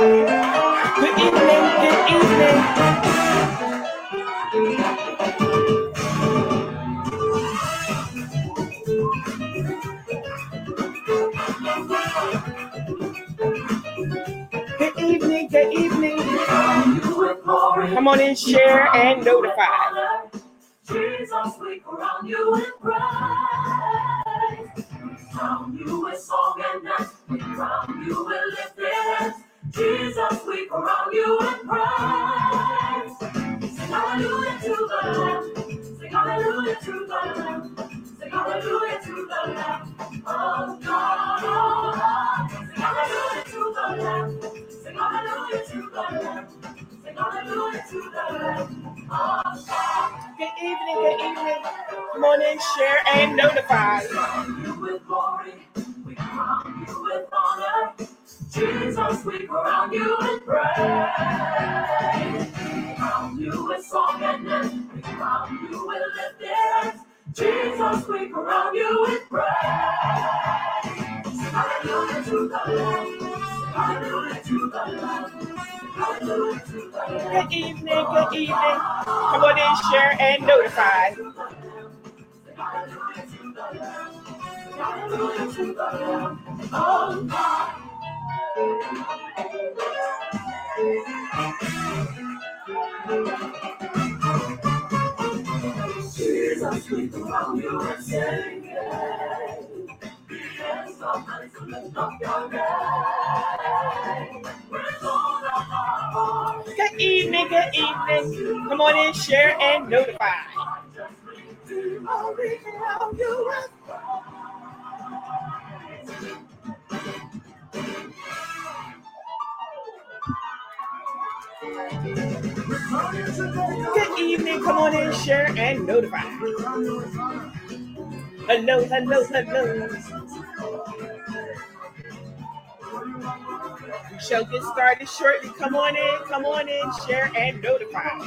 Good evening, good evening. Good evening, good evening. Come on in, share and notify. Jesus, we crown you in praise. Crown you with song and dance. We crown you with lifted hands. Jesus, we crown you in praise. Sing hallelujah to the Lamb. Sing hallelujah to the Lamb. Sing hallelujah to the Lamb. Oh God, oh God. Sing hallelujah to the Lamb. Sing hallelujah to the Lamb. Sing hallelujah to the Lamb. Oh God. Good evening, good evening. Come on in, share and notify. crown you with glory. We crown you with honor. Jesus, we crown you with praise. We crown you with song and dance. We crown you with lifted hands. Jesus, we crown you with praise. Hallelujah to the Lamb. Sing hallelujah to the Lamb. Hallelujah to the Lamb. Good evening, good evening. Come on in, share and notify. Hallelujah to the Lamb. Hallelujah to the Lamb. Oh God. Good evening, good evening. Come on in, share and notify. you Good evening. Come on in, share and notify. Hello, hello, hello. We shall get started shortly. Come on in, come on in, share and notify.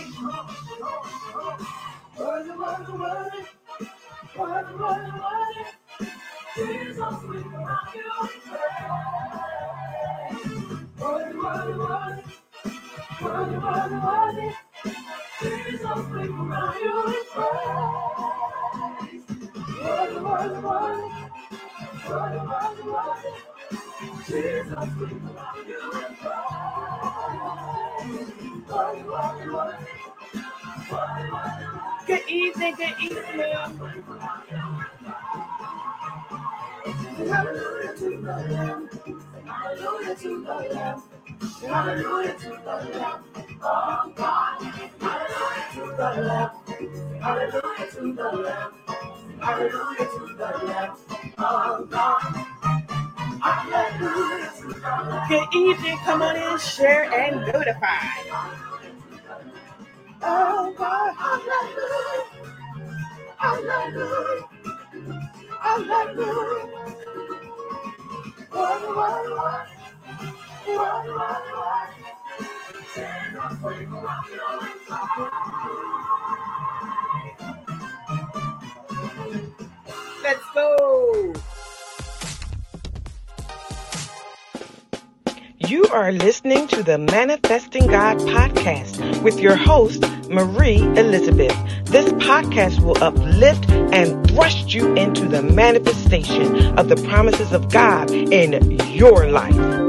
Good evening, good evening. Hallelujah to the Lamb. Hallelujah to the Lamb. Hallelujah to the Lamb. Oh God. Hallelujah to the Lamb. Hallelujah to the Lamb. Hallelujah to the Lamb. Oh God. Good evening. Come on in, share and notify. Oh God. Hallelujah. Hallelujah. Hallelujah. Let's go. You are listening to the Manifesting God podcast with your host, Marie Elizabeth. This podcast will uplift and thrust you into the manifestation of the promises of God in your life.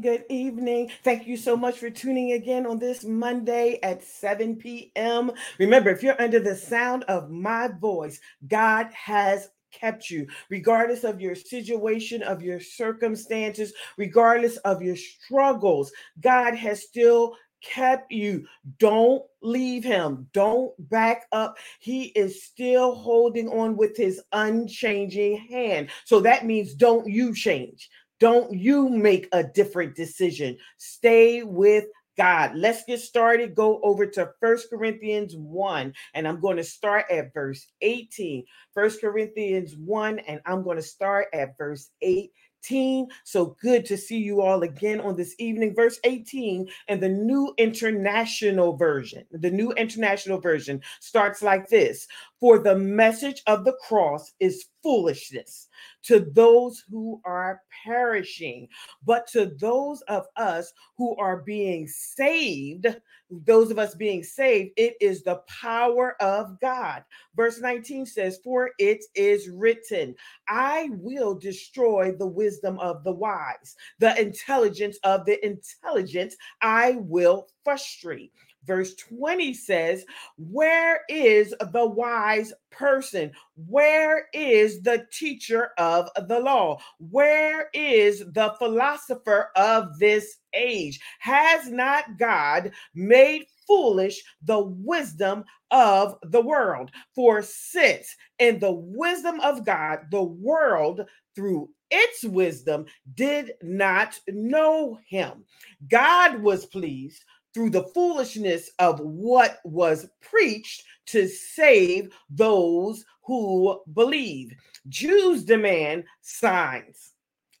Good evening. Thank you so much for tuning again on this Monday at 7 p.m. Remember, if you're under the sound of my voice, God has kept you, regardless of your situation, of your circumstances, regardless of your struggles. God has still kept you. Don't leave him. Don't back up. He is still holding on with his unchanging hand. So that means don't you change. Don't you make a different decision. Stay with God. Let's get started. Go over to First Corinthians 1, and I'm going to start at verse 18. First Corinthians 1, and I'm going to start at verse 18. 18. So good to see you all again on this evening. Verse 18 and the New International Version. The New International Version starts like this For the message of the cross is foolishness to those who are perishing, but to those of us who are being saved, those of us being saved, it is the power of God. Verse 19 says, For it is written, I will destroy the wisdom of the wise, the intelligence of the intelligent, I will frustrate. Verse 20 says, Where is the wise person? Where is the teacher of the law? Where is the philosopher of this age? Has not God made foolish the wisdom of the world? For since in the wisdom of God, the world through its wisdom did not know him. God was pleased through the foolishness of what was preached to save those who believe. Jews demand signs,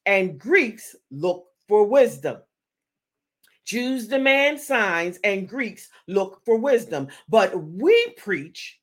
and Greeks look for wisdom. Jews demand signs, and Greeks look for wisdom. But we preach,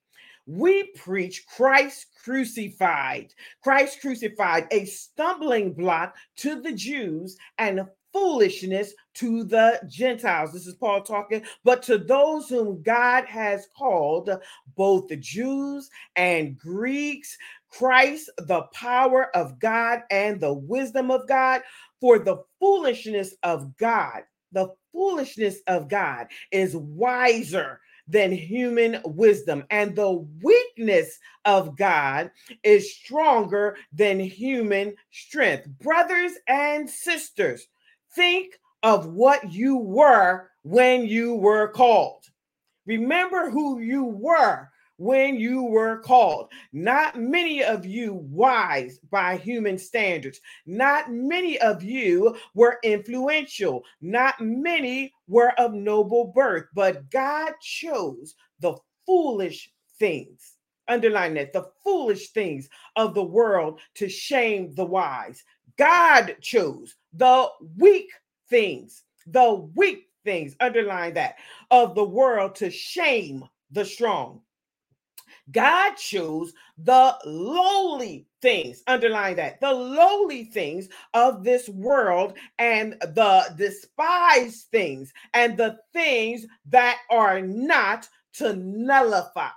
we preach Christ crucified, Christ crucified, a stumbling block to the Jews and foolishness to the Gentiles. This is Paul talking, but to those whom God has called, both the Jews and Greeks, Christ, the power of God and the wisdom of God, for the foolishness of God, the foolishness of God is wiser than human wisdom, and the weakness of God is stronger than human strength. Brothers and sisters, Think of what you were when you were called. Remember who you were when you were called. Not many of you wise by human standards. Not many of you were influential. Not many were of noble birth, but God chose the foolish things. Underline that the foolish things of the world to shame the wise. God chose the weak things, the weak things, underline that, of the world to shame the strong. God chose the lowly things, underline that, the lowly things of this world and the despised things and the things that are not to nullify,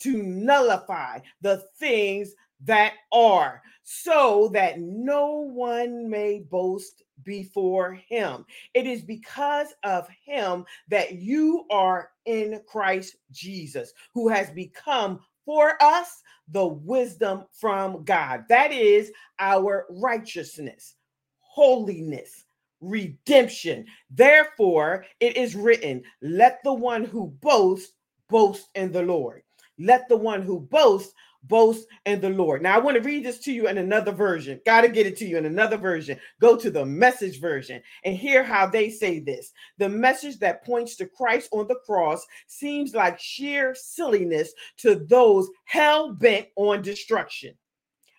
to nullify the things that are, so that no one may boast before him. It is because of him that you are in Christ Jesus, who has become for us the wisdom from God. That is our righteousness, holiness, redemption. Therefore, it is written, let the one who boasts boast in the Lord. Let the one who boasts boast in the Lord. Now, I want to read this to you in another version. Got to get it to you in another version. Go to the message version and hear how they say this. The message that points to Christ on the cross seems like sheer silliness to those hell bent on destruction.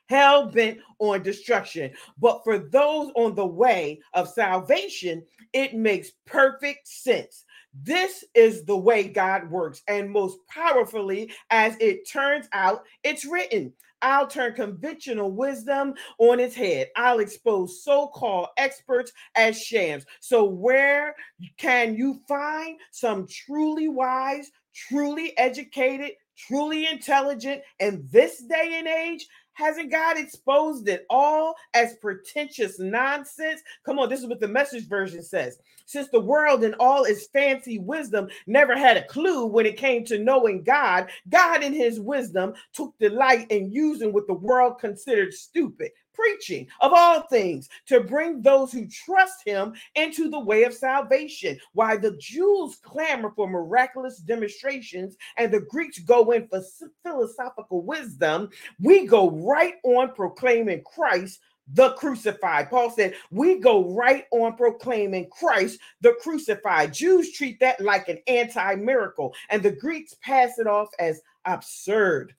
Hell bent on destruction. But for those on the way of salvation, it makes perfect sense. This is the way God works, and most powerfully, as it turns out, it's written. I'll turn conventional wisdom on its head. I'll expose so called experts as shams. So, where can you find some truly wise, truly educated, truly intelligent in this day and age? Hasn't God exposed it all as pretentious nonsense? Come on, this is what the message version says. Since the world and all its fancy wisdom never had a clue when it came to knowing God, God in his wisdom took delight in using what the world considered stupid preaching of all things to bring those who trust him into the way of salvation. Why the Jews clamor for miraculous demonstrations and the Greeks go in for philosophical wisdom, we go right on proclaiming Christ the crucified. Paul said, We go right on proclaiming Christ the crucified. Jews treat that like an anti miracle, and the Greeks pass it off as absurd.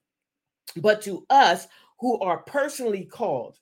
But to us who are personally called,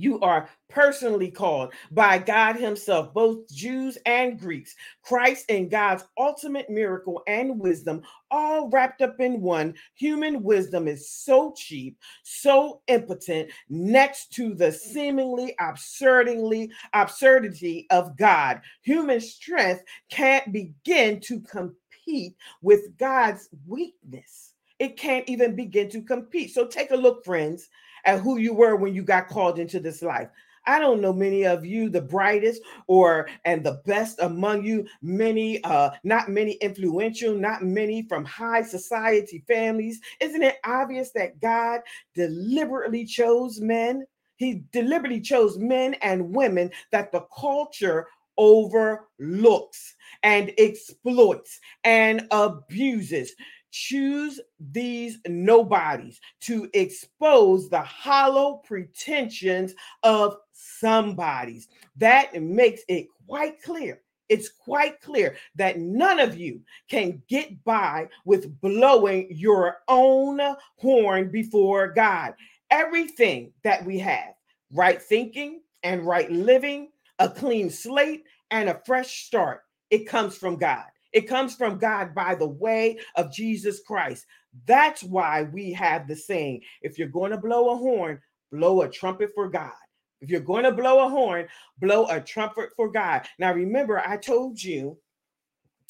You are personally called by God Himself, both Jews and Greeks. Christ and God's ultimate miracle and wisdom, all wrapped up in one. Human wisdom is so cheap, so impotent, next to the seemingly absurdly absurdity of God. Human strength can't begin to compete with God's weakness. It can't even begin to compete. So take a look, friends at who you were when you got called into this life. I don't know many of you, the brightest or and the best among you, many, uh, not many influential, not many from high society families. Isn't it obvious that God deliberately chose men? He deliberately chose men and women that the culture overlooks and exploits and abuses choose these nobodies to expose the hollow pretensions of somebodies. That makes it quite clear. It's quite clear that none of you can get by with blowing your own horn before God. Everything that we have, right thinking and right living, a clean slate, and a fresh start, it comes from God. It comes from God by the way of Jesus Christ. That's why we have the saying if you're going to blow a horn, blow a trumpet for God. If you're going to blow a horn, blow a trumpet for God. Now, remember, I told you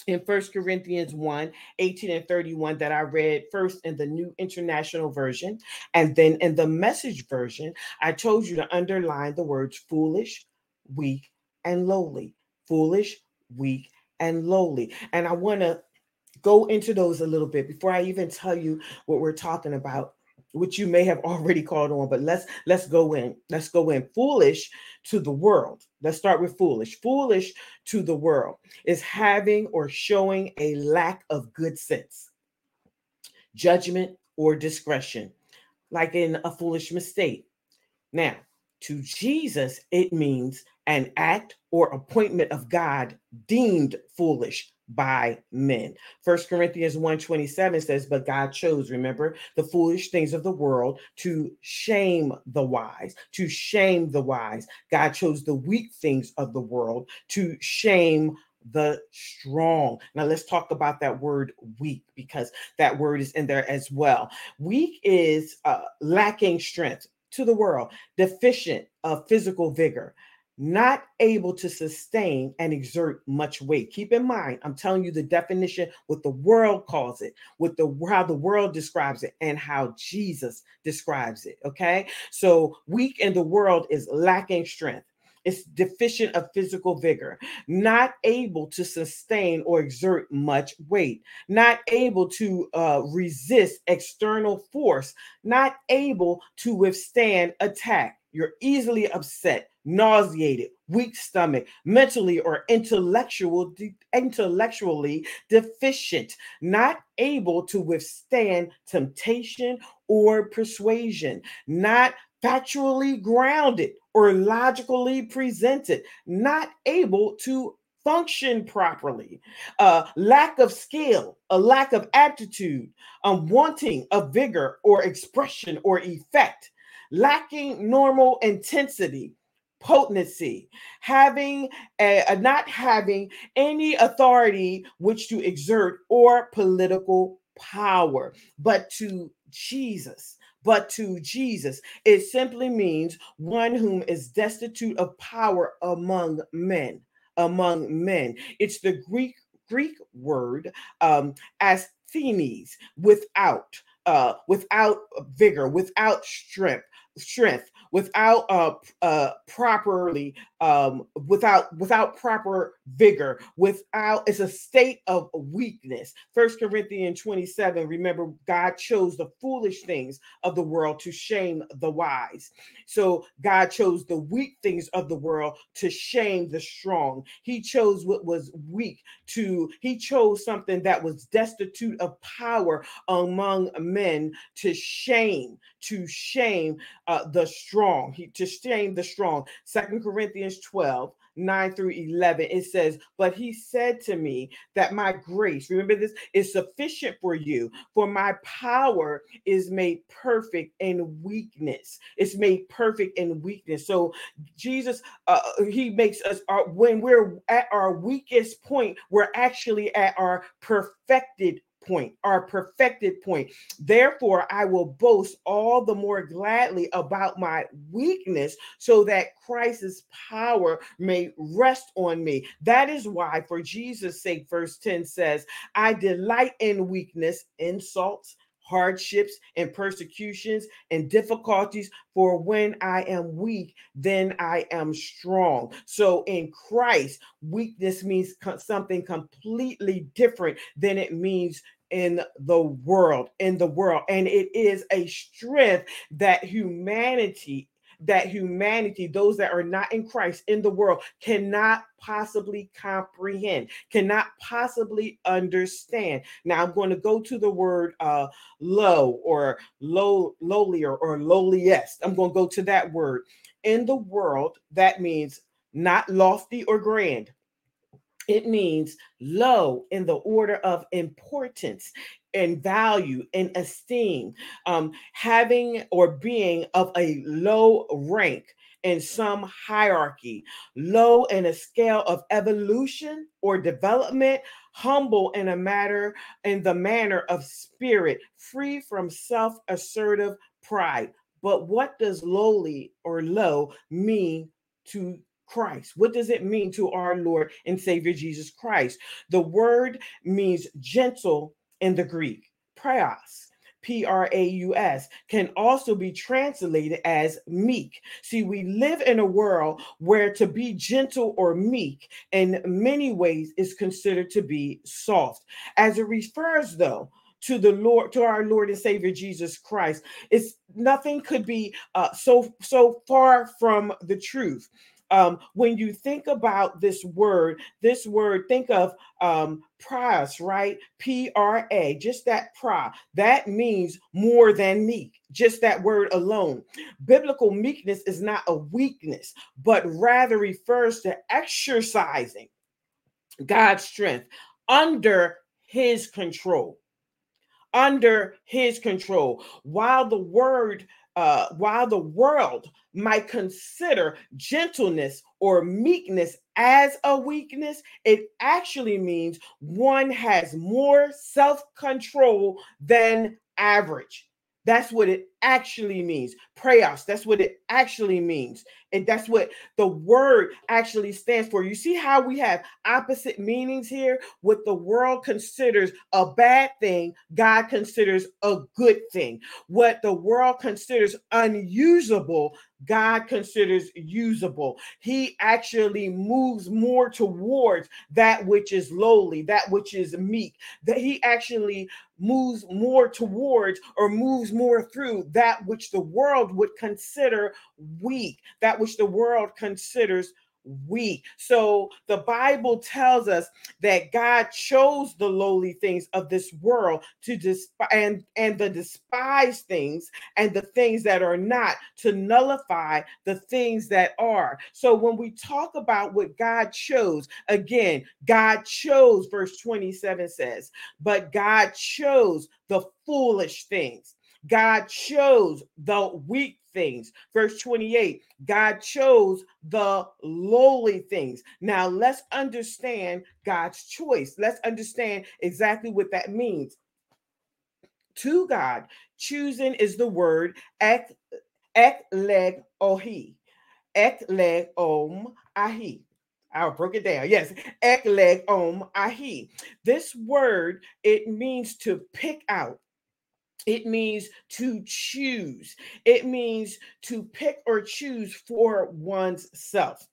in First Corinthians 1 18 and 31 that I read first in the New International Version. And then in the message version, I told you to underline the words foolish, weak, and lowly. Foolish, weak, and lowly. And I want to go into those a little bit before I even tell you what we're talking about which you may have already called on but let's let's go in let's go in. Foolish to the world. Let's start with foolish. Foolish to the world is having or showing a lack of good sense judgment or discretion like in a foolish mistake. Now to jesus it means an act or appointment of God deemed foolish by men. First Corinthians 1:27 says, But God chose, remember, the foolish things of the world to shame the wise, to shame the wise. God chose the weak things of the world to shame the strong. Now let's talk about that word weak because that word is in there as well. Weak is uh, lacking strength to the world, deficient of physical vigor, not able to sustain and exert much weight. Keep in mind, I'm telling you the definition, what the world calls it, what the how the world describes it, and how Jesus describes it. Okay, so weak in the world is lacking strength. It's deficient of physical vigor, not able to sustain or exert much weight, not able to uh, resist external force, not able to withstand attack. You're easily upset, nauseated, weak stomach, mentally or intellectual de- intellectually deficient, not able to withstand temptation or persuasion, not factually grounded or logically presented, not able to function properly, uh, lack of skill, a lack of aptitude, um, wanting of vigor or expression or effect, lacking normal intensity, potency, having a, a not having any authority which to exert or political power, but to Jesus. But to Jesus, it simply means one whom is destitute of power among men. Among men, it's the Greek Greek word um, asthenes, without, uh, without vigor, without strength, strength without uh, uh properly um without without proper vigor without it's a state of weakness. First corinthians 27 remember god chose the foolish things of the world to shame the wise. So god chose the weak things of the world to shame the strong. He chose what was weak to he chose something that was destitute of power among men to shame to shame uh, the strong. He to shame the strong. Second corinthians 12 9 through 11, it says, But he said to me that my grace, remember this, is sufficient for you, for my power is made perfect in weakness. It's made perfect in weakness. So Jesus, uh, he makes us, uh, when we're at our weakest point, we're actually at our perfected point, our perfected point. Therefore, I will boast all the more gladly about my weakness so that Christ's power may rest on me. That is why, for Jesus' sake, verse 10 says, I delight in weakness, insults, hardships and persecutions and difficulties. For when I am weak, then I am strong. So in Christ, weakness means something completely different than it means in the world in the world and it is a strength that humanity that humanity, those that are not in Christ in the world, cannot possibly comprehend, cannot possibly understand. Now I'm going to go to the word uh, low or low, lowlier or lowliest. I'm going to go to that word. In the world, that means not lofty or grand. It means low in the order of importance and value and esteem, um, having or being of a low rank in some hierarchy, low in a scale of evolution or development, humble in a matter in the manner of spirit, free from self-assertive pride. But what does lowly or low mean to Christ. What does it mean to our Lord and Savior Jesus Christ? The word means gentle in the Greek. Praus, P R A U S, can also be translated as meek. See, we live in a world where to be gentle or meek in many ways is considered to be soft. As it refers, though, to the Lord, to our Lord and Savior Jesus Christ, it's nothing could be uh, so so far from the truth um, when you think about this word, this word, think of um, pras, right? P R A, just that pra. That means more than meek, just that word alone. Biblical meekness is not a weakness, but rather refers to exercising God's strength under his control. Under his control. While the word uh, while the world might consider gentleness or meekness as a weakness, it actually means one has more self control than average. That's what it actually means. Praos, that's what it actually means. And that's what the word actually stands for. You see how we have opposite meanings here? What the world considers a bad thing, God considers a good thing. What the world considers unusable, God considers usable. He actually moves more towards that which is lowly, that which is meek, that he actually moves more towards or moves more through that which the world would consider weak, that which the world considers weak. So the Bible tells us that God chose the lowly things of this world to despise and, and the despised things and the things that are not to nullify the things that are. So when we talk about what God chose, again, God chose, verse 27 says, but God chose the foolish things. God chose the weak things. Verse 28 God chose the lowly things. Now let's understand God's choice. Let's understand exactly what that means. To God, choosing is the word ek, ek leg ohi. Ek leg om ahi. I broke it down. Yes, ek leg om ahi. This word it means to pick out, it means to choose. It means to pick or choose for one's self.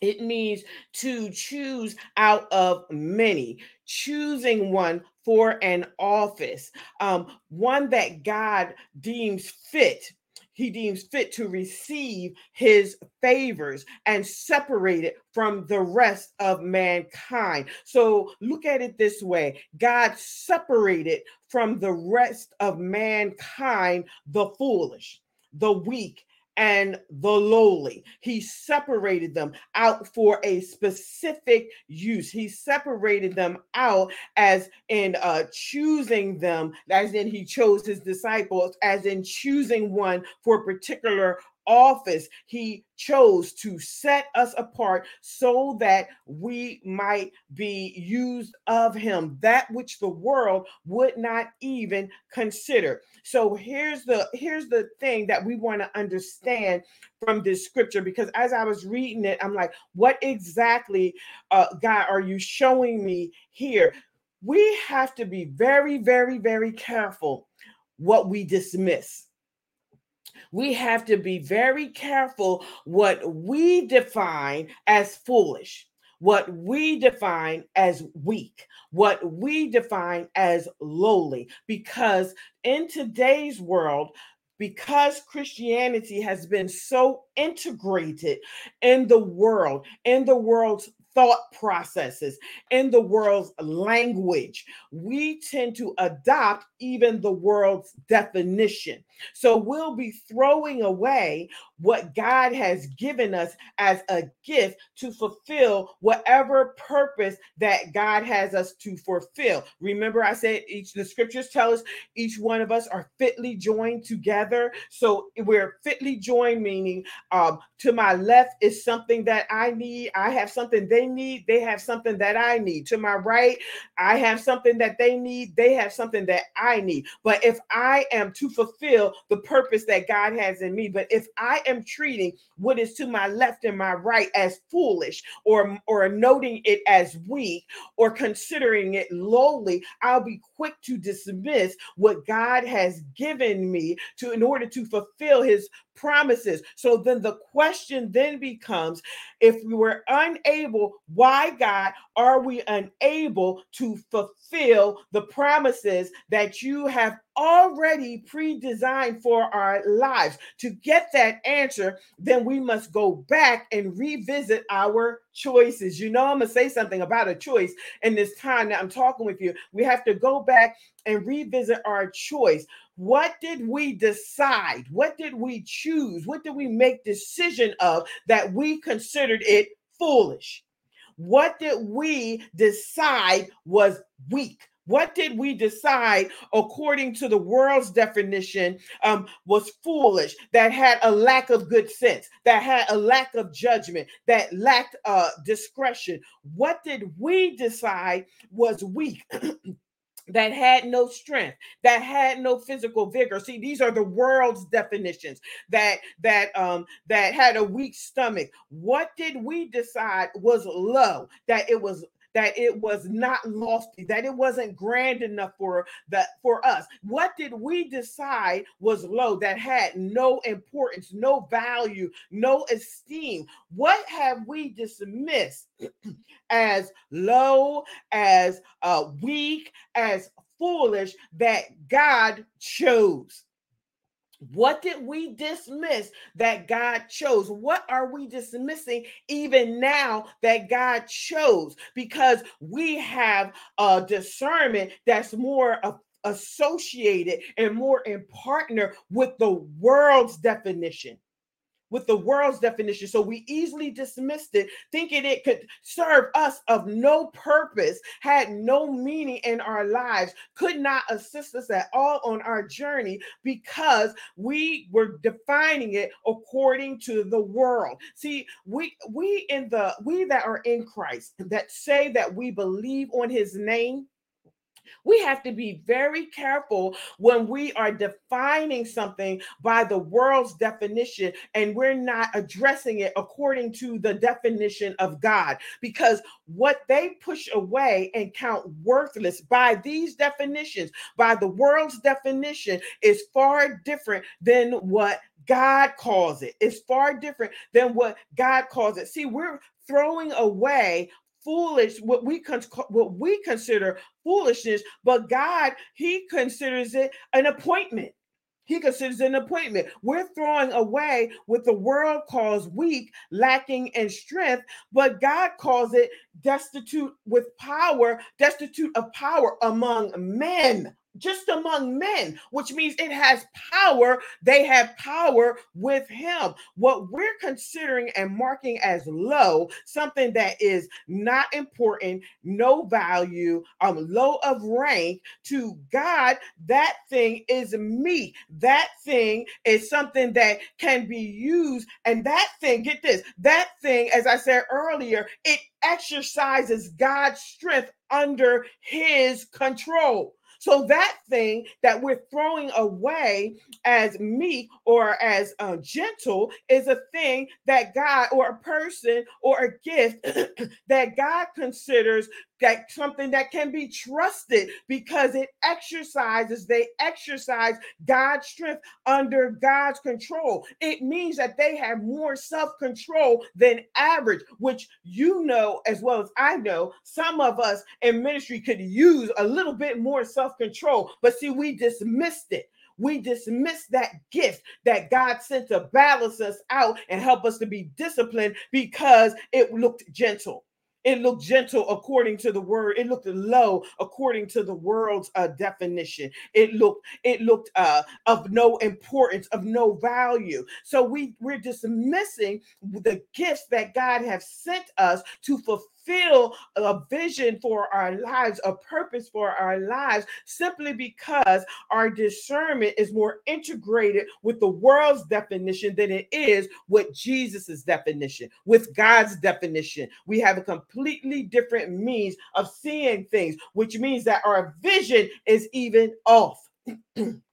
It means to choose out of many, choosing one for an office, um, one that God deems fit he deems fit to receive his favors and separate it from the rest of mankind. So look at it this way God separated from the rest of mankind the foolish, the weak, and the lowly. He separated them out for a specific use. He separated them out as in uh, choosing them, as in he chose his disciples, as in choosing one for a particular office. He chose to set us apart so that we might be used of him that which the world would not even consider. So here's the here's the thing that we want to understand from this scripture because as i was reading it i'm like what exactly uh god are you showing me here? We have to be very very very careful what we dismiss we have to be very careful what we define as foolish, what we define as weak, what we define as lowly, because in today's world, because Christianity has been so integrated in the world, in the world's thought processes, in the world's language. We tend to adopt even the world's definition. So we'll be throwing away what God has given us as a gift to fulfill whatever purpose that God has us to fulfill. Remember, I said each the scriptures tell us each one of us are fitly joined together. So we're fitly joined, meaning um, to my left is something that I need. I have something they need. They have something that I need. To my right, I have something that they need. They have something that I need. But if I am to fulfill the purpose that God has in me, but if I am treating what is to my left and my right as foolish or or noting it as weak or considering it lowly, I'll be quick to dismiss what God has given me to in order to fulfill his promises. So then the question then becomes if we were unable, why God are we unable to fulfill the promises that you have already pre-designed for our lives? To get that answer, then we must go back and revisit our choices. You know, I'm gonna say something about a choice in this time that I'm talking with you. We have to go back and revisit our choice. What did we decide? What did we choose? What did we make decision of that we considered it foolish? What did we decide was weak? What did we decide, according to the world's definition, um, was foolish, that had a lack of good sense, that had a lack of judgment, that lacked uh, discretion? What did we decide was weak? that had no strength that had no physical vigor. See these are the world's definitions that that um that had a weak stomach. What did we decide was low that it was that it was not lofty, that it wasn't grand enough for that for us. What did we decide was low that had no importance, no value, no esteem? What have we dismissed as low, as uh, weak, as foolish that God chose? What did we dismiss that God chose? What are we dismissing even now that God chose? Because we have a discernment that's more associated and more in partner with the world's definition with the world's definition. So we easily dismissed it, thinking it could serve us of no purpose, had no meaning in our lives, could not assist us at all on our journey because we were defining it according to the world. See, we we in the we that are in Christ that say that we believe on his name we have to be very careful when we are defining something by the world's definition and we're not addressing it according to the definition of God. Because what they push away and count worthless by these definitions, by the world's definition, is far different than what God calls it. It's far different than what God calls it. See, we're throwing away foolish what we con- what we consider foolishness but god he considers it an appointment he considers an appointment. We're throwing away what the world calls weak, lacking in strength, but God calls it destitute with power, destitute of power among men just among men, which means it has power. They have power with him. What we're considering and marking as low, something that is not important, no value, um, low of rank to God, that thing is me. That thing is something that can be used. And that thing, get this, that thing, as I said earlier, it exercises God's strength under his control. So that thing that we're throwing away as meek or as uh, gentle is a thing that God or a person or a gift that God considers that something that can be trusted because it exercises, they exercise God's strength under God's control. It means that they have more self control than average, which you know as well as I know. Some of us in ministry could use a little bit more self control, but see, we dismissed it we dismiss that gift that God sent to balance us out and help us to be disciplined because it looked gentle. It looked gentle according to the word. It looked low according to the world's uh, definition. It looked it looked uh, of no importance, of no value. So we we're dismissing the gifts that God has sent us to fulfill fulfill a vision for our lives, a purpose for our lives, simply because our discernment is more integrated with the world's definition than it is with Jesus's definition, with God's definition. We have a completely different means of seeing things, which means that our vision is even off.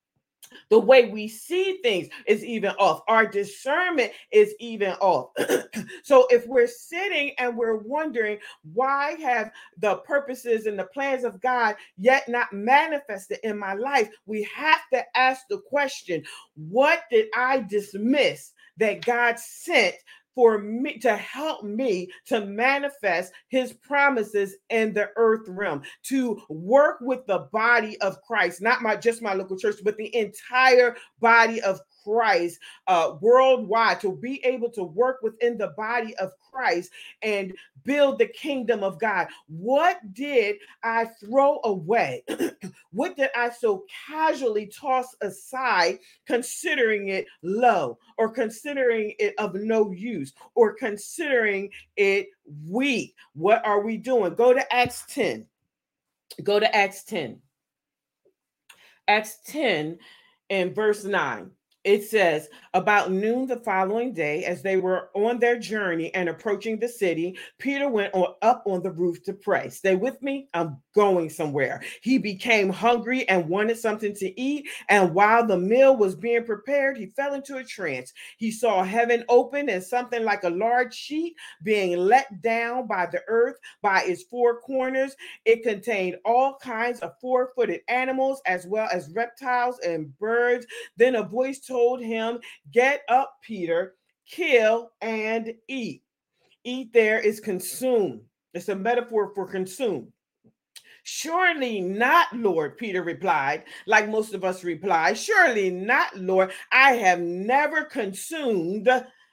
The way we see things is even off. Our discernment is even off. so if we're sitting and we're wondering why have the purposes and the plans of God yet not manifested in my life, we have to ask the question, what did I dismiss that God sent for me to help me to manifest his promises in the earth realm to work with the body of christ not my just my local church but the entire body of Christ uh, worldwide, to be able to work within the body of Christ and build the kingdom of God. What did I throw away? what did I so casually toss aside, considering it low or considering it of no use or considering it weak? What are we doing? Go to Acts 10. Go to Acts 10. Acts 10 and verse 9 it says about noon the following day as they were on their journey and approaching the city peter went on, up on the roof to pray. Stay with me i'm going somewhere. He became hungry and wanted something to eat and while the meal was being prepared he fell into a trance. He saw heaven open and something like a large sheet being let down by the earth by its four corners. It contained all kinds of four-footed animals as well as reptiles and birds. Then a voice told him, Get up, Peter, kill and eat. Eat there is consume. It's a metaphor for consume. Surely not, Lord, Peter replied, like most of us reply. Surely not, Lord. I have never consumed,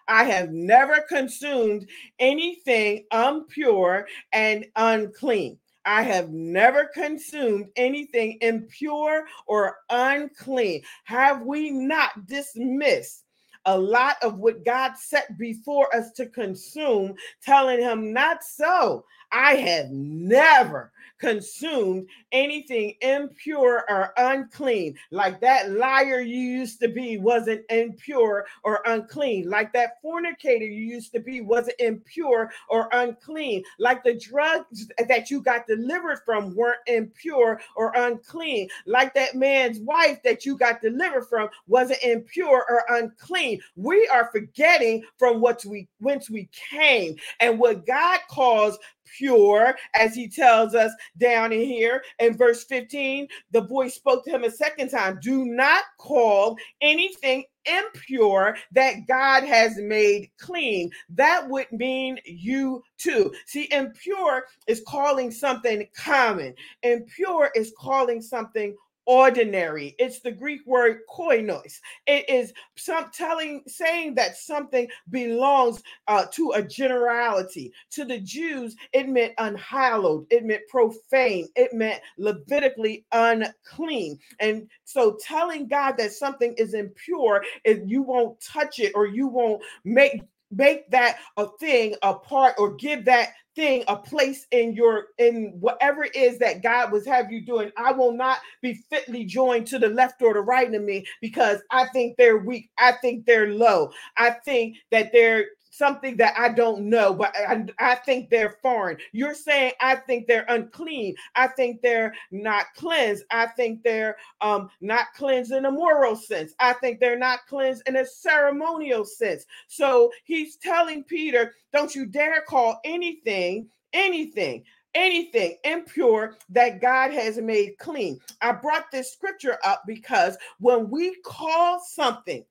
I have never consumed anything impure and unclean. I have never consumed anything impure or unclean. Have we not dismissed a lot of what God set before us to consume, telling him, Not so. I have never consumed anything impure or unclean. Like that liar you used to be wasn't impure or unclean. Like that fornicator you used to be wasn't impure or unclean. Like the drugs that you got delivered from weren't impure or unclean. Like that man's wife that you got delivered from wasn't impure or unclean. We are forgetting from what we whence we came and what God calls pure, as he tells us down in here in verse 15. The voice spoke to him a second time Do not call anything impure that God has made clean. That would mean you too. See, impure is calling something common, impure is calling something ordinary. It's the Greek word koinos. It is some telling, saying that something belongs uh, to a generality. To the Jews, it meant unhallowed, it meant profane, it meant Levitically unclean. And so telling God that something is impure, if you won't touch it or you won't make make that a thing a part or give that thing a place in your in whatever it is that God was have you doing. I will not be fitly joined to the left or the right of me because I think they're weak. I think they're low. I think that they're something that I don't know, but I, I, think they're foreign. You're saying I think they're unclean. I think they're not cleansed. I think they're um, not cleansed in a moral sense. I think they're not cleansed in a ceremonial sense. So he's telling Peter, don't you dare call anything, anything anything impure that God has made clean. I brought this scripture up because when we call something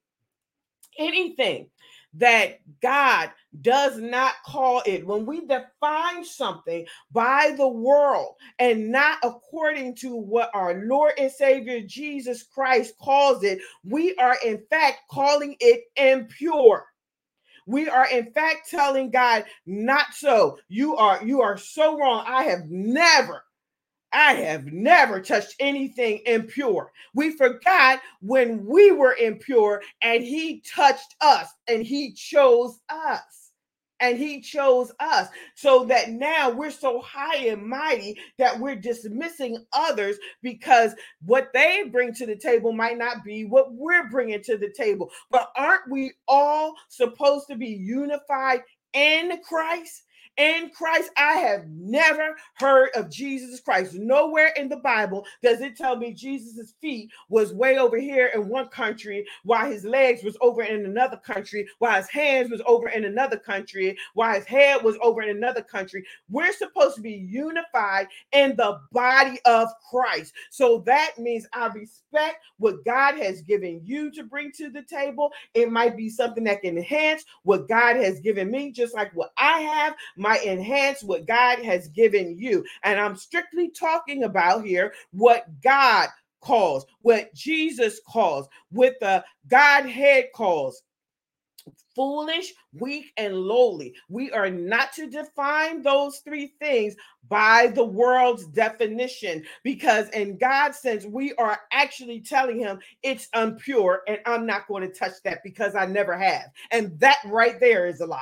anything that God does not call it. When we define something by the world and not according to what our Lord and Savior Jesus Christ calls it, we are in fact calling it impure. We are in fact telling god not so. You are you are so wrong. I have never I have never touched anything impure. We forgot when we were impure and he touched us and he chose us. And he chose us so that now we're so high and mighty that we're dismissing others because what they bring to the table might not be what we're bringing to the table. But aren't we all supposed to be unified in Christ? In Christ. I have never heard of Jesus Christ. Nowhere in the Bible does it tell me Jesus's feet was way over here in one country while his legs was over in another country, while his hands was over in another country, while his head was over in another country. We're supposed to be unified in the body of Christ. So that means I respect what God has given you to bring to the table. It might be something that can enhance what God has given me, just like what I have. My might enhance what God has given you. And I'm strictly talking about here what God calls, what Jesus calls, what the Godhead calls foolish, weak, and lowly. We are not to define those three things by the world's definition because, in God's sense, we are actually telling Him it's impure and I'm not going to touch that because I never have. And that right there is a lie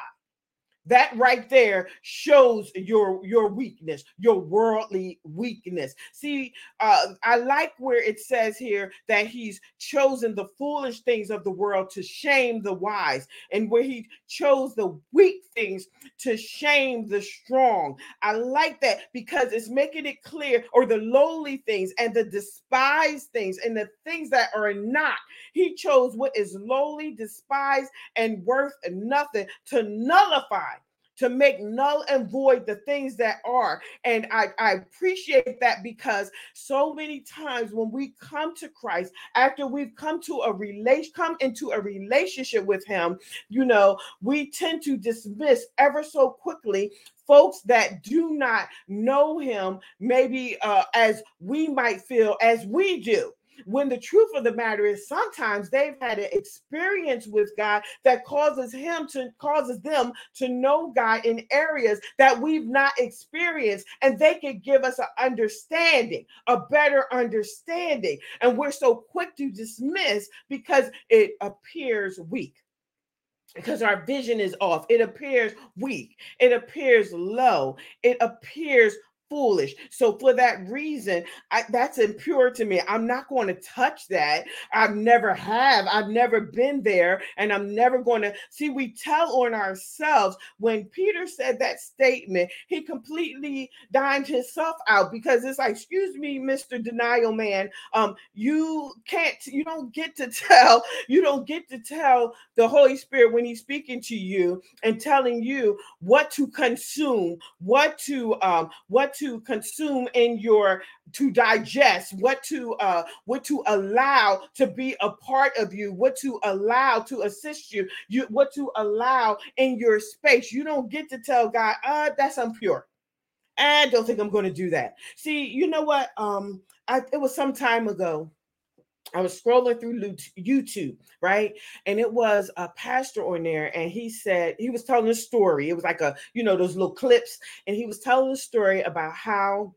that right there shows your your weakness your worldly weakness. See uh, i like where it says here that he's chosen the foolish things of the world to shame the wise and where he chose the weak things to shame the strong. I like that because it's making it clear or the lowly things and the despised things and the things that are not. He chose what is lowly despised and worth nothing to nullify to make null and void the things that are. And I, I appreciate that because so many times when we come to Christ, after we've come to a relation, come into a relationship with Him, you know, we tend to dismiss ever so quickly folks that do not know him maybe uh, as we might feel as we do when the truth of the matter is sometimes they've had an experience with God that causes him to causes them to know God in areas that we've not experienced and they could give us an understanding, a better understanding. And we're so quick to dismiss because it appears weak because our vision is off. It appears weak. It appears low. It appears foolish. So for that reason, I, that's impure to me. I'm not going to touch that. I've never have. I've never been there, and I'm never going to see. We tell on ourselves. When Peter said that statement, he completely dined himself out because it's like, excuse me, Mister Denial Man. Um, you can't. You don't get to tell. You don't get to tell the Holy Spirit when He's speaking to you and telling you what to consume, what to um, what to consume in your to digest what to uh what to allow to be a part of you what to allow to assist you you what to allow in your space you don't get to tell god uh that's impure I don't think I'm going to do that. See, you know what? Um, I, it was some time ago. I was scrolling through YouTube, right? And it was a pastor on there, and he said he was telling a story. It was like a, you know, those little clips, and he was telling a story about how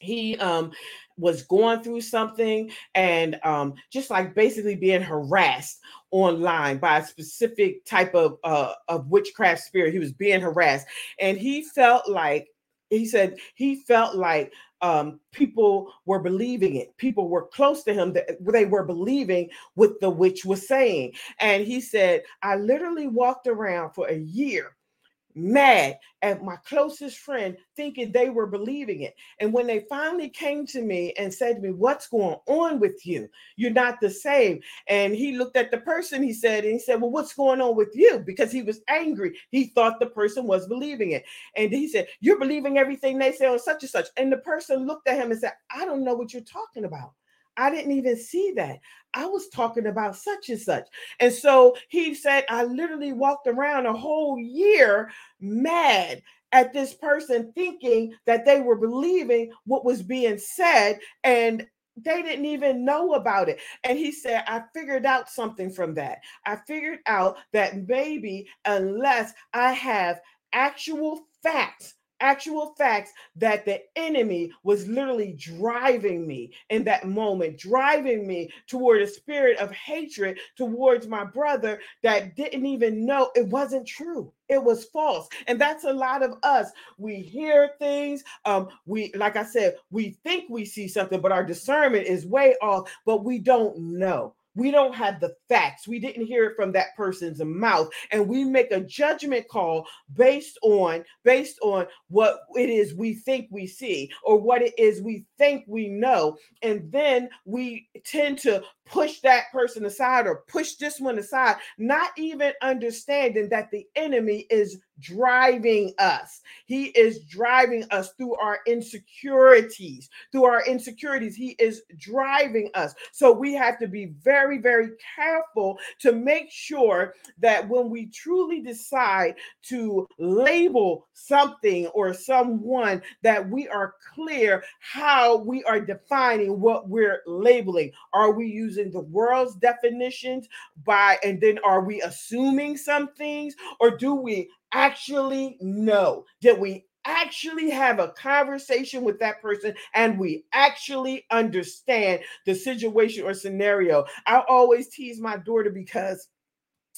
he um was going through something and um just like basically being harassed online by a specific type of uh of witchcraft spirit he was being harassed and he felt like he said he felt like um, people were believing it. People were close to him that they were believing what the witch was saying. And he said, I literally walked around for a year mad at my closest friend thinking they were believing it. And when they finally came to me and said to me, What's going on with you? You're not the same. And he looked at the person, he said, and he said, Well, what's going on with you? Because he was angry. He thought the person was believing it. And he said, You're believing everything they say on such and such. And the person looked at him and said, I don't know what you're talking about. I didn't even see that. I was talking about such and such. And so he said, I literally walked around a whole year mad at this person, thinking that they were believing what was being said. And they didn't even know about it. And he said, I figured out something from that. I figured out that maybe unless I have actual facts actual facts that the enemy was literally driving me in that moment, driving me toward a spirit of hatred towards my brother that didn't even know it wasn't true. It was false. And that's a lot of us. We hear things. Um, we, like I said, we think we see something, but our discernment is way off, but we don't know. We don't have the facts. We didn't hear it from that person's mouth. And we make a judgment call based on based on what it is we think we see or what it is we think we know. And then we tend to push that person aside or push this one aside, not even understanding that the enemy is driving us. He is driving us through our insecurities. Through our insecurities, He is driving us. So we have to be very, very careful to make sure that when we truly decide to label something or someone, that we are clear how we are defining what we're labeling. Are we using the world's definitions by, and then are we assuming some things, or do we actually know? Did we actually have a conversation with that person and we actually understand the situation or scenario? I always tease my daughter because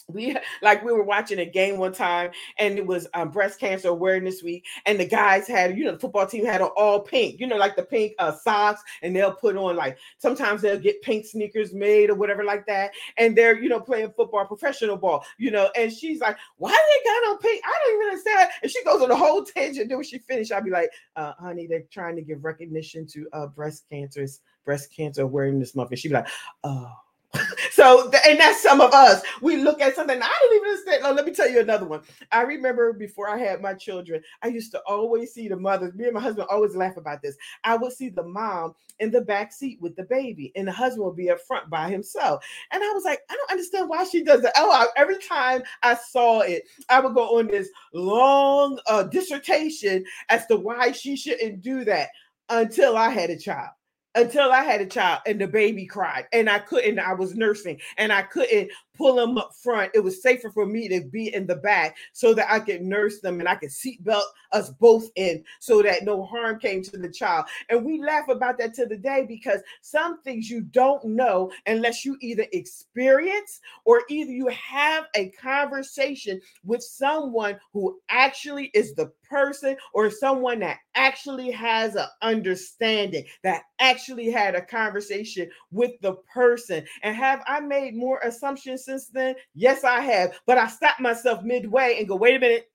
we like we were watching a game one time and it was um, breast cancer awareness week and the guys had you know the football team had all pink you know like the pink uh, socks and they'll put on like sometimes they'll get pink sneakers made or whatever like that and they're you know playing football professional ball you know and she's like why they got on pink? I don't even understand. And she goes on a whole tangent then when she finished i'll be like uh, honey they're trying to give recognition to uh, breast cancers breast cancer awareness month and she'd be like oh so and that's some of us. We look at something i don't even understand oh, let me tell you another one. I remember before i had my children i used to always see the mothers me and my husband always laugh about this. I would see the mom in the back seat with the baby and the husband would be up front by himself. And i was like i don't understand why she does that. Oh I, every time i saw it i would go on this long uh, dissertation as to why she shouldn't do that until i had a child until I had a child and the baby cried and I couldn't, I was nursing and I couldn't pull them up front. It was safer for me to be in the back so that I could nurse them and I could seatbelt us both in so that no harm came to the child. And we laugh about that to the day because some things you don't know unless you either experience or either you have a conversation with someone who actually is the person or someone that actually has an understanding that actually had a conversation with the person and have i made more assumptions since then yes i have but i stopped myself midway and go wait a minute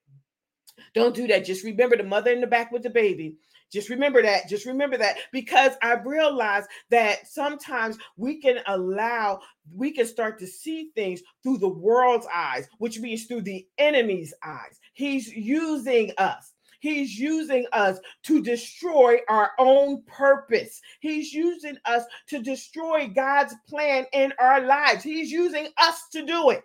don't do that just remember the mother in the back with the baby just remember that. Just remember that because I realized that sometimes we can allow, we can start to see things through the world's eyes, which means through the enemy's eyes. He's using us. He's using us to destroy our own purpose. He's using us to destroy God's plan in our lives. He's using us to do it.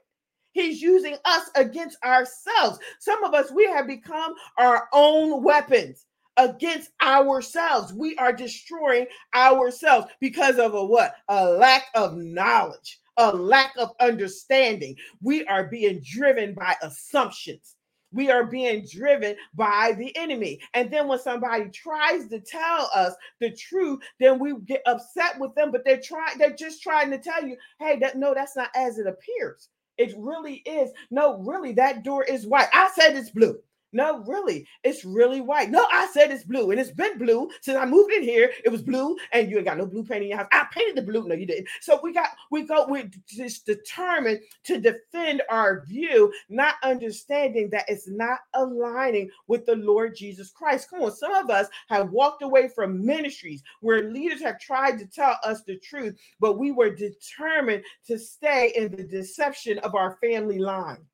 He's using us against ourselves. Some of us, we have become our own weapons. against ourselves. We are destroying ourselves because of a what? A lack of knowledge, a lack of understanding. We are being driven by assumptions. We are being driven by the enemy. And then when somebody tries to tell us the truth, then we get upset with them, but they're trying, they're just trying to tell you, hey, that no, that's not as it appears. It really is. No, really, that door is white. I said it's blue. No, really, it's really white. No, I said it's blue, and it's been blue since I moved in here. It was blue, and you ain't got no blue paint in your house. I painted the blue. No, you didn't. So we got we go. We're just determined to defend our view, not understanding that it's not aligning with the Lord Jesus Christ. Come on, some of us have walked away from ministries where leaders have tried to tell us the truth, but we were determined to stay in the deception of our family line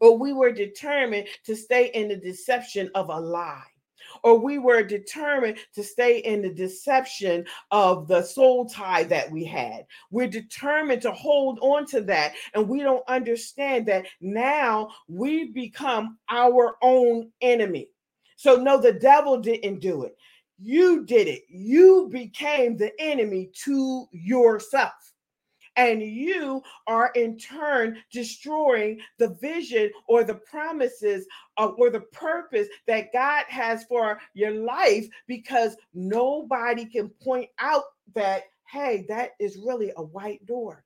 or we were determined to stay in the deception of a lie or we were determined to stay in the deception of the soul tie that we had. We're determined to hold on to that. And we don't understand that now we've become our own enemy. So, no, the devil didn't do it. You did it. You became the enemy to yourself and you are in turn destroying the vision or the promises uh, or the purpose that God has for your life because nobody can point out that, hey, that is really a white door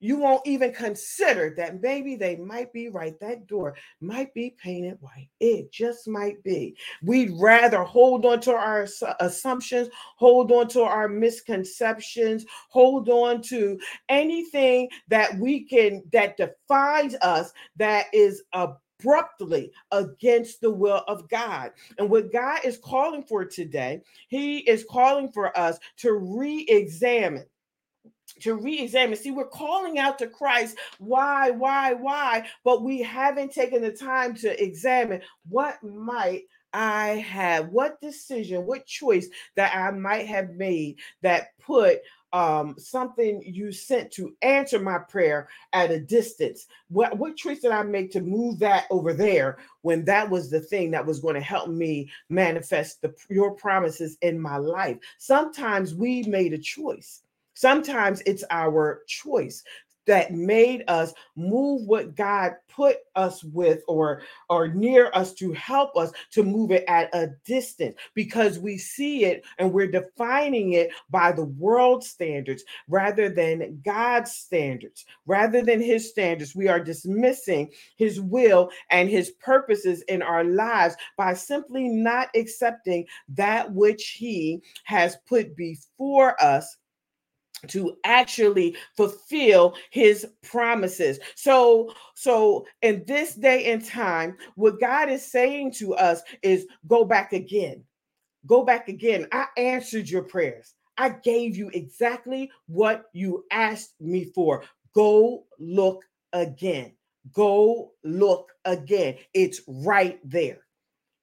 you won't even consider that maybe they might be right. That door might be painted white. It just might be. We'd rather hold on to our assumptions, hold on to our misconceptions, hold on to anything that we can that defines us that is abruptly against the will of God. And what God is calling for today, He is calling for us to re examine to re-examine. See, we're calling out to Christ. Why, why, why? But we haven't taken the time to examine what might I have, what decision, what choice that I might have made that put um, something you sent to answer my prayer at a distance. What, what choice did I make to move that over there when that was the thing that was going to help me manifest the, your promises in my life? Sometimes we made a choice Sometimes it's our choice that made us move what God put us with or or near us to help us to move it at a distance because we see it and we're defining it by the world standards rather than God's standards. Rather than his standards we are dismissing his will and his purposes in our lives by simply not accepting that which he has put before us to actually fulfill his promises. So so in this day and time what God is saying to us is go back again. Go back again. I answered your prayers. I gave you exactly what you asked me for. Go look again. Go look again. It's right there.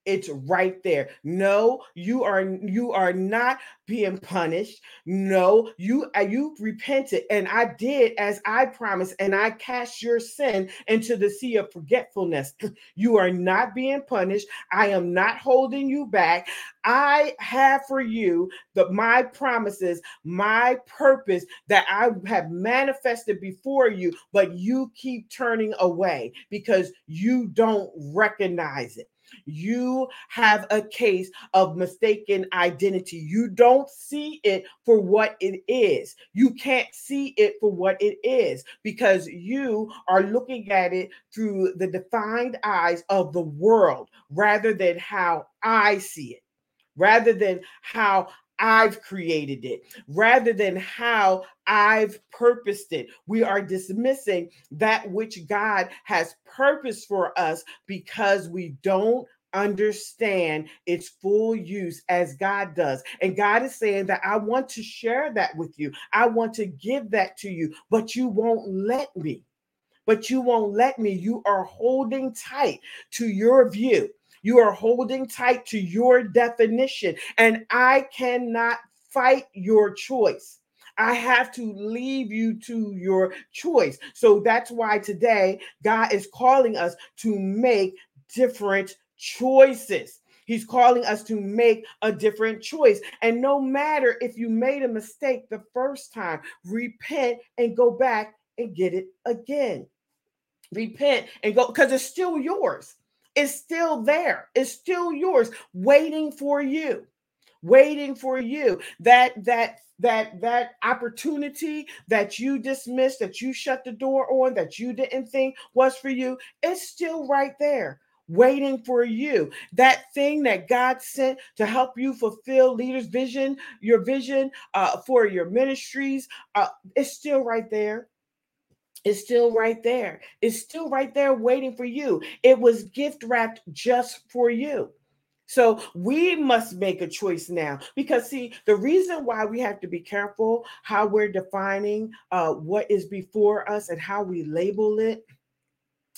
It's right there. No, you are you are not being punished. No, you uh, you repented and I did as I promised and I cast your sin into the sea of forgetfulness. You are not being punished. I am not holding you back. I have for you the my promises, my purpose that I have manifested before you, but you keep turning away because you don't recognize it. You have a case of mistaken identity. You don't see it for what it is. You can't see it for what it is because you are looking at it through the defined eyes of the world rather than how I see it, rather than how I've created it rather than how I've purposed it. We are dismissing that which God has purposed for us because we don't understand its full use as God does. And God is saying that I want to share that with you. I want to give that to you, but you won't let me. But you won't let me. You are holding tight to your view. You are holding tight to your definition, and I cannot fight your choice. I have to leave you to your choice. So that's why today God is calling us to make different choices. He's calling us to make a different choice. And no matter if you made a mistake the first time, repent and go back and get it again. Repent and go because it's still yours. It's still there. It's still yours, waiting for you. Waiting for you. That that that that opportunity that you dismissed, that you shut the door on, that you didn't think was for you, it's still right there waiting for you. That thing that God sent to help you fulfill leaders' vision, your vision uh, for your ministries, uh, it's still right there. It's still right there. It's still right there waiting for you. It was gift wrapped just for you. So we must make a choice now because, see, the reason why we have to be careful how we're defining uh, what is before us and how we label it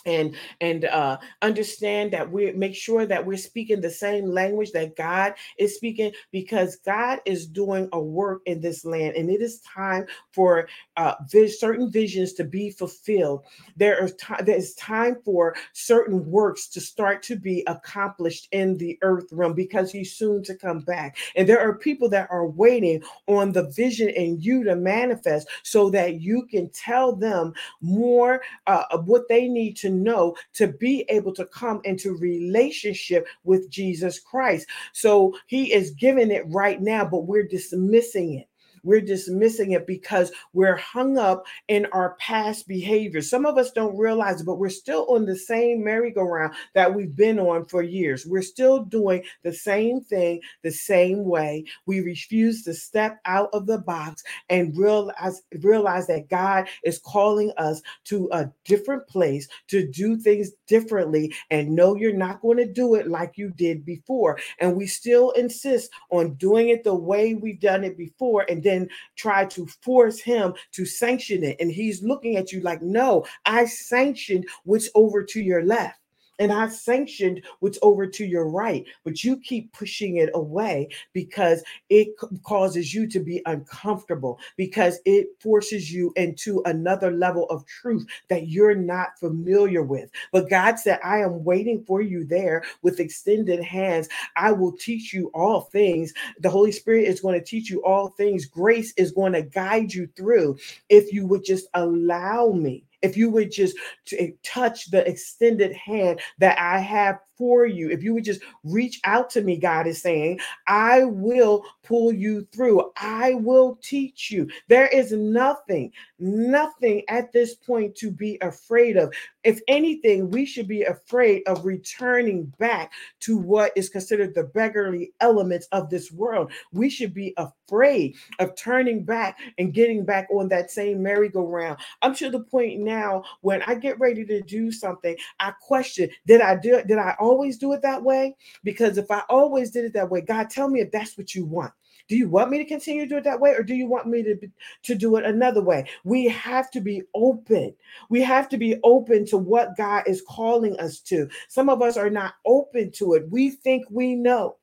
and and uh understand that we make sure that we're speaking the same language that god is speaking because god is doing a work in this land and it is time for uh vis- certain visions to be fulfilled. There is time there's time for certain works to start to be accomplished in the earth realm because he's soon to come back. And there are people that are waiting on the vision in you to manifest so that you can tell them more uh, of what they need to know to be able to come into relationship with Jesus Christ. So he is giving it right now, but we're dismissing it. We're dismissing it because we're hung up in our past behavior. Some of us don't realize it, but we're still on the same merry-go-round that we've been on for years. We're still doing the same thing the same way. We refuse to step out of the box and realize realize that God is calling us to a different place to do things differently and know you're not going to do it like you did before. And we still insist on doing it the way we've done it before and then try to force him to sanction it. And he's looking at you like, no, I sanctioned what's over to your left and I sanctioned what's over to your right, but you keep pushing it away because it causes you to be uncomfortable, because it forces you into another level of truth that you're not familiar with. But God said, I am waiting for you there with extended hands. I will teach you all things. The Holy Spirit is going to teach you all things. Grace is going to guide you through if you would just allow me if you would just eh, touch the extended hand that I have for you, if you would just reach out to me, God is saying, I will pull you through. I will teach you. There is nothing, nothing at this point to be afraid of. If anything, we should be afraid of returning back to what is considered the beggarly elements of this world. We should be afraid of turning back and getting back on that same merry-go-round. I'm to the point now when I get ready to do something, I question, did I do it? Did I always do it that way? Because if I always did it that way, God, tell me if that's what you want. Do you want me to continue to do it that way or do you want me to, to do it another way? We have to be open. We have to be open to what God is calling us to. Some of us are not open to it. We think we know.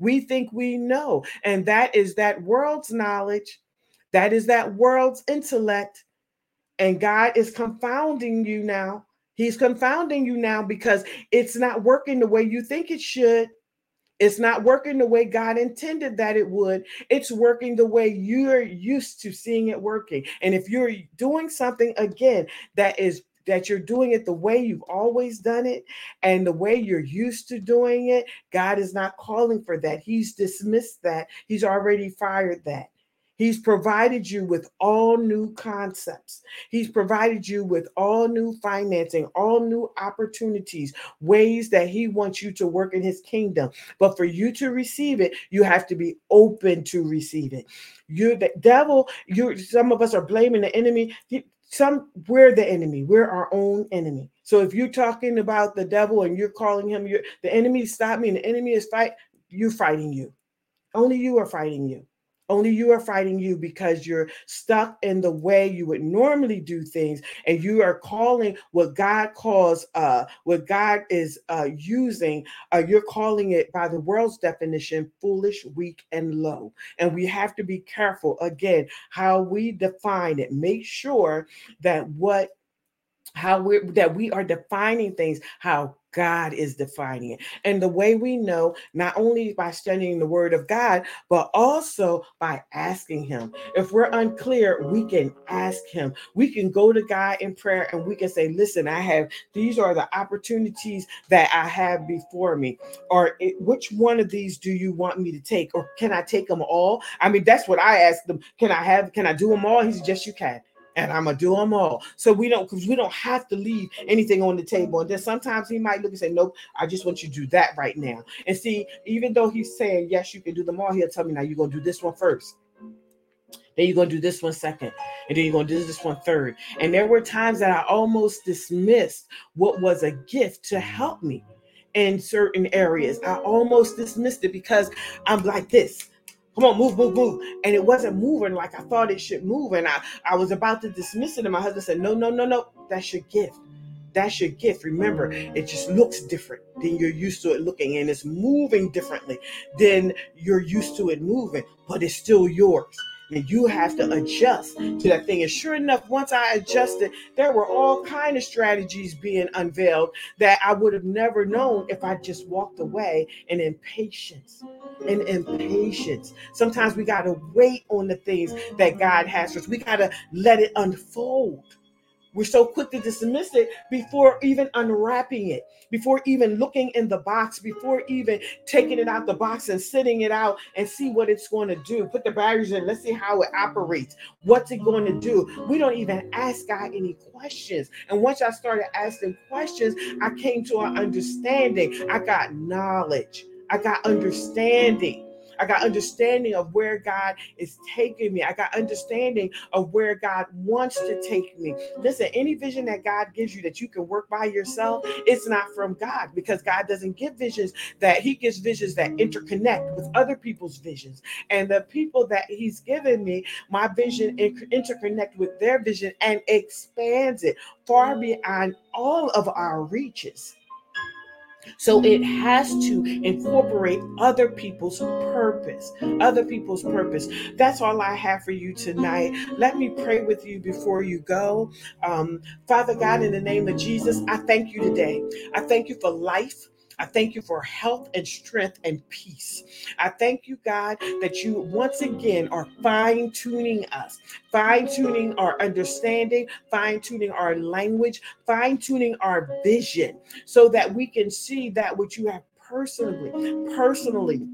We think we know. And that is that world's knowledge, that is that world's intellect. And God is confounding you now He's confounding you now because it's not working the way you think it should. It's not working the way God intended that it would. It's working the way you're used to seeing it working. And if you're doing something again that is that you're doing it the way you've always done it and the way you're used to doing it, God is not calling for that. He's dismissed that. He's already fired that. He's provided you with all new concepts. He's provided you with all new financing, all new opportunities, ways that he wants you to work in his kingdom. But for you to receive it, you have to be open to receive it. You're the devil, you some of us are blaming the enemy. Some we're the enemy, we're our own enemy. So if you're talking about the devil and you're calling him the enemy, stop me, and the enemy is fight, you're fighting you. Only you are fighting you. Only you are fighting you because you're stuck in the way you would normally do things, and you are calling what God calls, uh, what God is uh, using. Uh, you're calling it by the world's definition, foolish, weak, and low. And we have to be careful again how we define it. Make sure that what how we that we are defining things how God is defining it. And the way we know, not only by studying the word of God, but also by asking Him. If we're unclear, we can ask Him. We can go to God in prayer and we can say, Listen, I have these are the opportunities that I have before me. Or which one of these do you want me to take? Or can I take them all? I mean, that's what I asked them. Can I have, can I do them all? He said, Yes, you can and I'm gonna do them all. So we don't because we don't have to leave anything on the table. And then sometimes he might look and say, Nope, I just want you to do that right now. And see, even though he's saying yes, you can do them all, he'll tell me now you're gonna do this one first. Then you're gonna do this one second, and then you're gonna do this one third. And there were times that I almost dismissed what was a gift to help me in certain areas. I almost dismissed it because I'm like this. Come on, move, move, move. And it wasn't moving like I thought it should move. And I, I was about to dismiss it. And my husband said, No, no, no, no. That's your gift. That's your gift. Remember, it just looks different than you're used to it looking, and it's moving differently than you're used to it moving, but it's still yours and you have to adjust to that thing. And sure enough, once I adjusted, there were all kind of strategies being unveiled that I would have never known if I just walked away in impatience. In impatience. Sometimes we got to wait on the things that God has for us. We got to let it unfold. We're so quick to dismiss it before even unwrapping it, before even looking in the box, before even taking it out the box and sitting it out and see what it's going to do. Put the batteries in, let's see how it operates. What's it going to do? We don't even ask God any questions. And once I started asking questions, I came to an understanding. I got knowledge, I got understanding. I got understanding of where God is taking me. I got understanding of where God wants to take me. Listen, any vision that God gives you that you can work by yourself, it's not from God because God doesn't give visions that He gives visions that interconnect with other people's visions. And the people that He's given me, my vision interconnect with their vision and expands it far beyond all of our reaches. So it has to incorporate other people's purpose, other people's purpose. That's all I have for you tonight. Let me pray with you before you go. Um, Father God, in the name of Jesus, I thank you today. I thank you for life. I thank you for health and strength and peace. I thank you, God, that you once again are fine tuning us, fine tuning our understanding, fine tuning our language, fine tuning our vision so that we can see that which you have personally, personally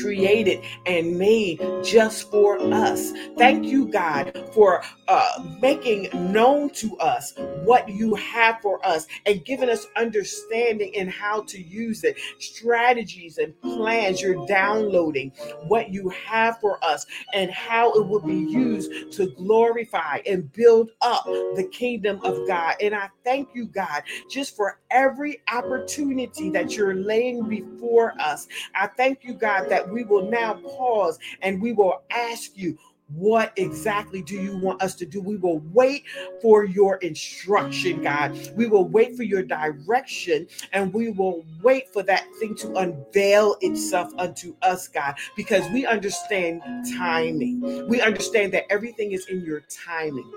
created and made just for us. Thank you, God, for uh, making known to us what you have for us and giving us understanding in how to use it, strategies and plans. You're downloading what you have for us and how it will be used to glorify and build up the kingdom of God. And I thank you, God, just for every opportunity that you're laying before us. I thank you, God, that we will now pause and we will ask you, what exactly do you want us to do? We will wait for your instruction, God. We will wait for your direction and we will wait for that thing to unveil itself unto us, God, because we understand timing. We understand that everything is in your timing.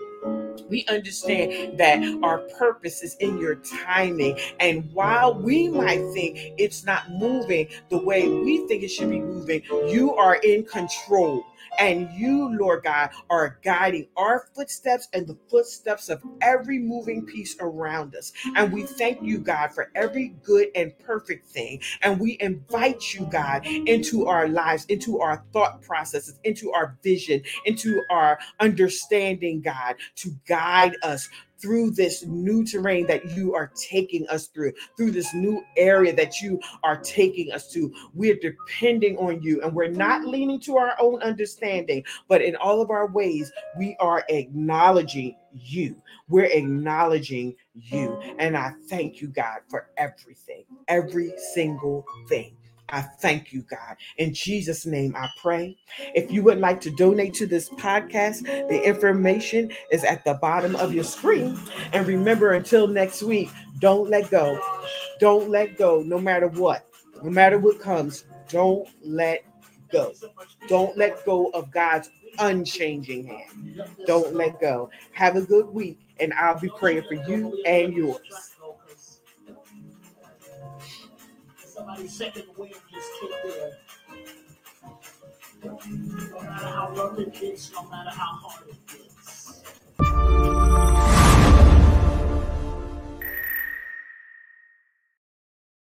We understand that our purpose is in your timing. And while we might think it's not moving the way we think it should be moving, you are in control. And you, Lord God, are guiding our footsteps and the footsteps of every moving piece around us. And we thank you, God, for every good and perfect thing. And we invite you, God, into our lives, into our thought processes, into our vision, into our understanding, God, to guide us through this new terrain that you are taking us through, through this new area that you are taking us to. We're depending on you and we're not leaning to our own understanding, but in all of our ways, we are acknowledging you. We're acknowledging you. And I thank you, God, for everything, every single thing. I thank you, God. In Jesus' name, I pray. If you would like to donate to this podcast, the information is at the bottom of your screen. And remember, until next week, don't let go. Don't let go, no matter what. No matter what comes, don't let go. Don't let go of God's unchanging hand. Don't let go. Have a good week and I'll be praying for you and yours. Somebody's second wind just kicked in. No matter how rough it gets, no matter how hard it gets.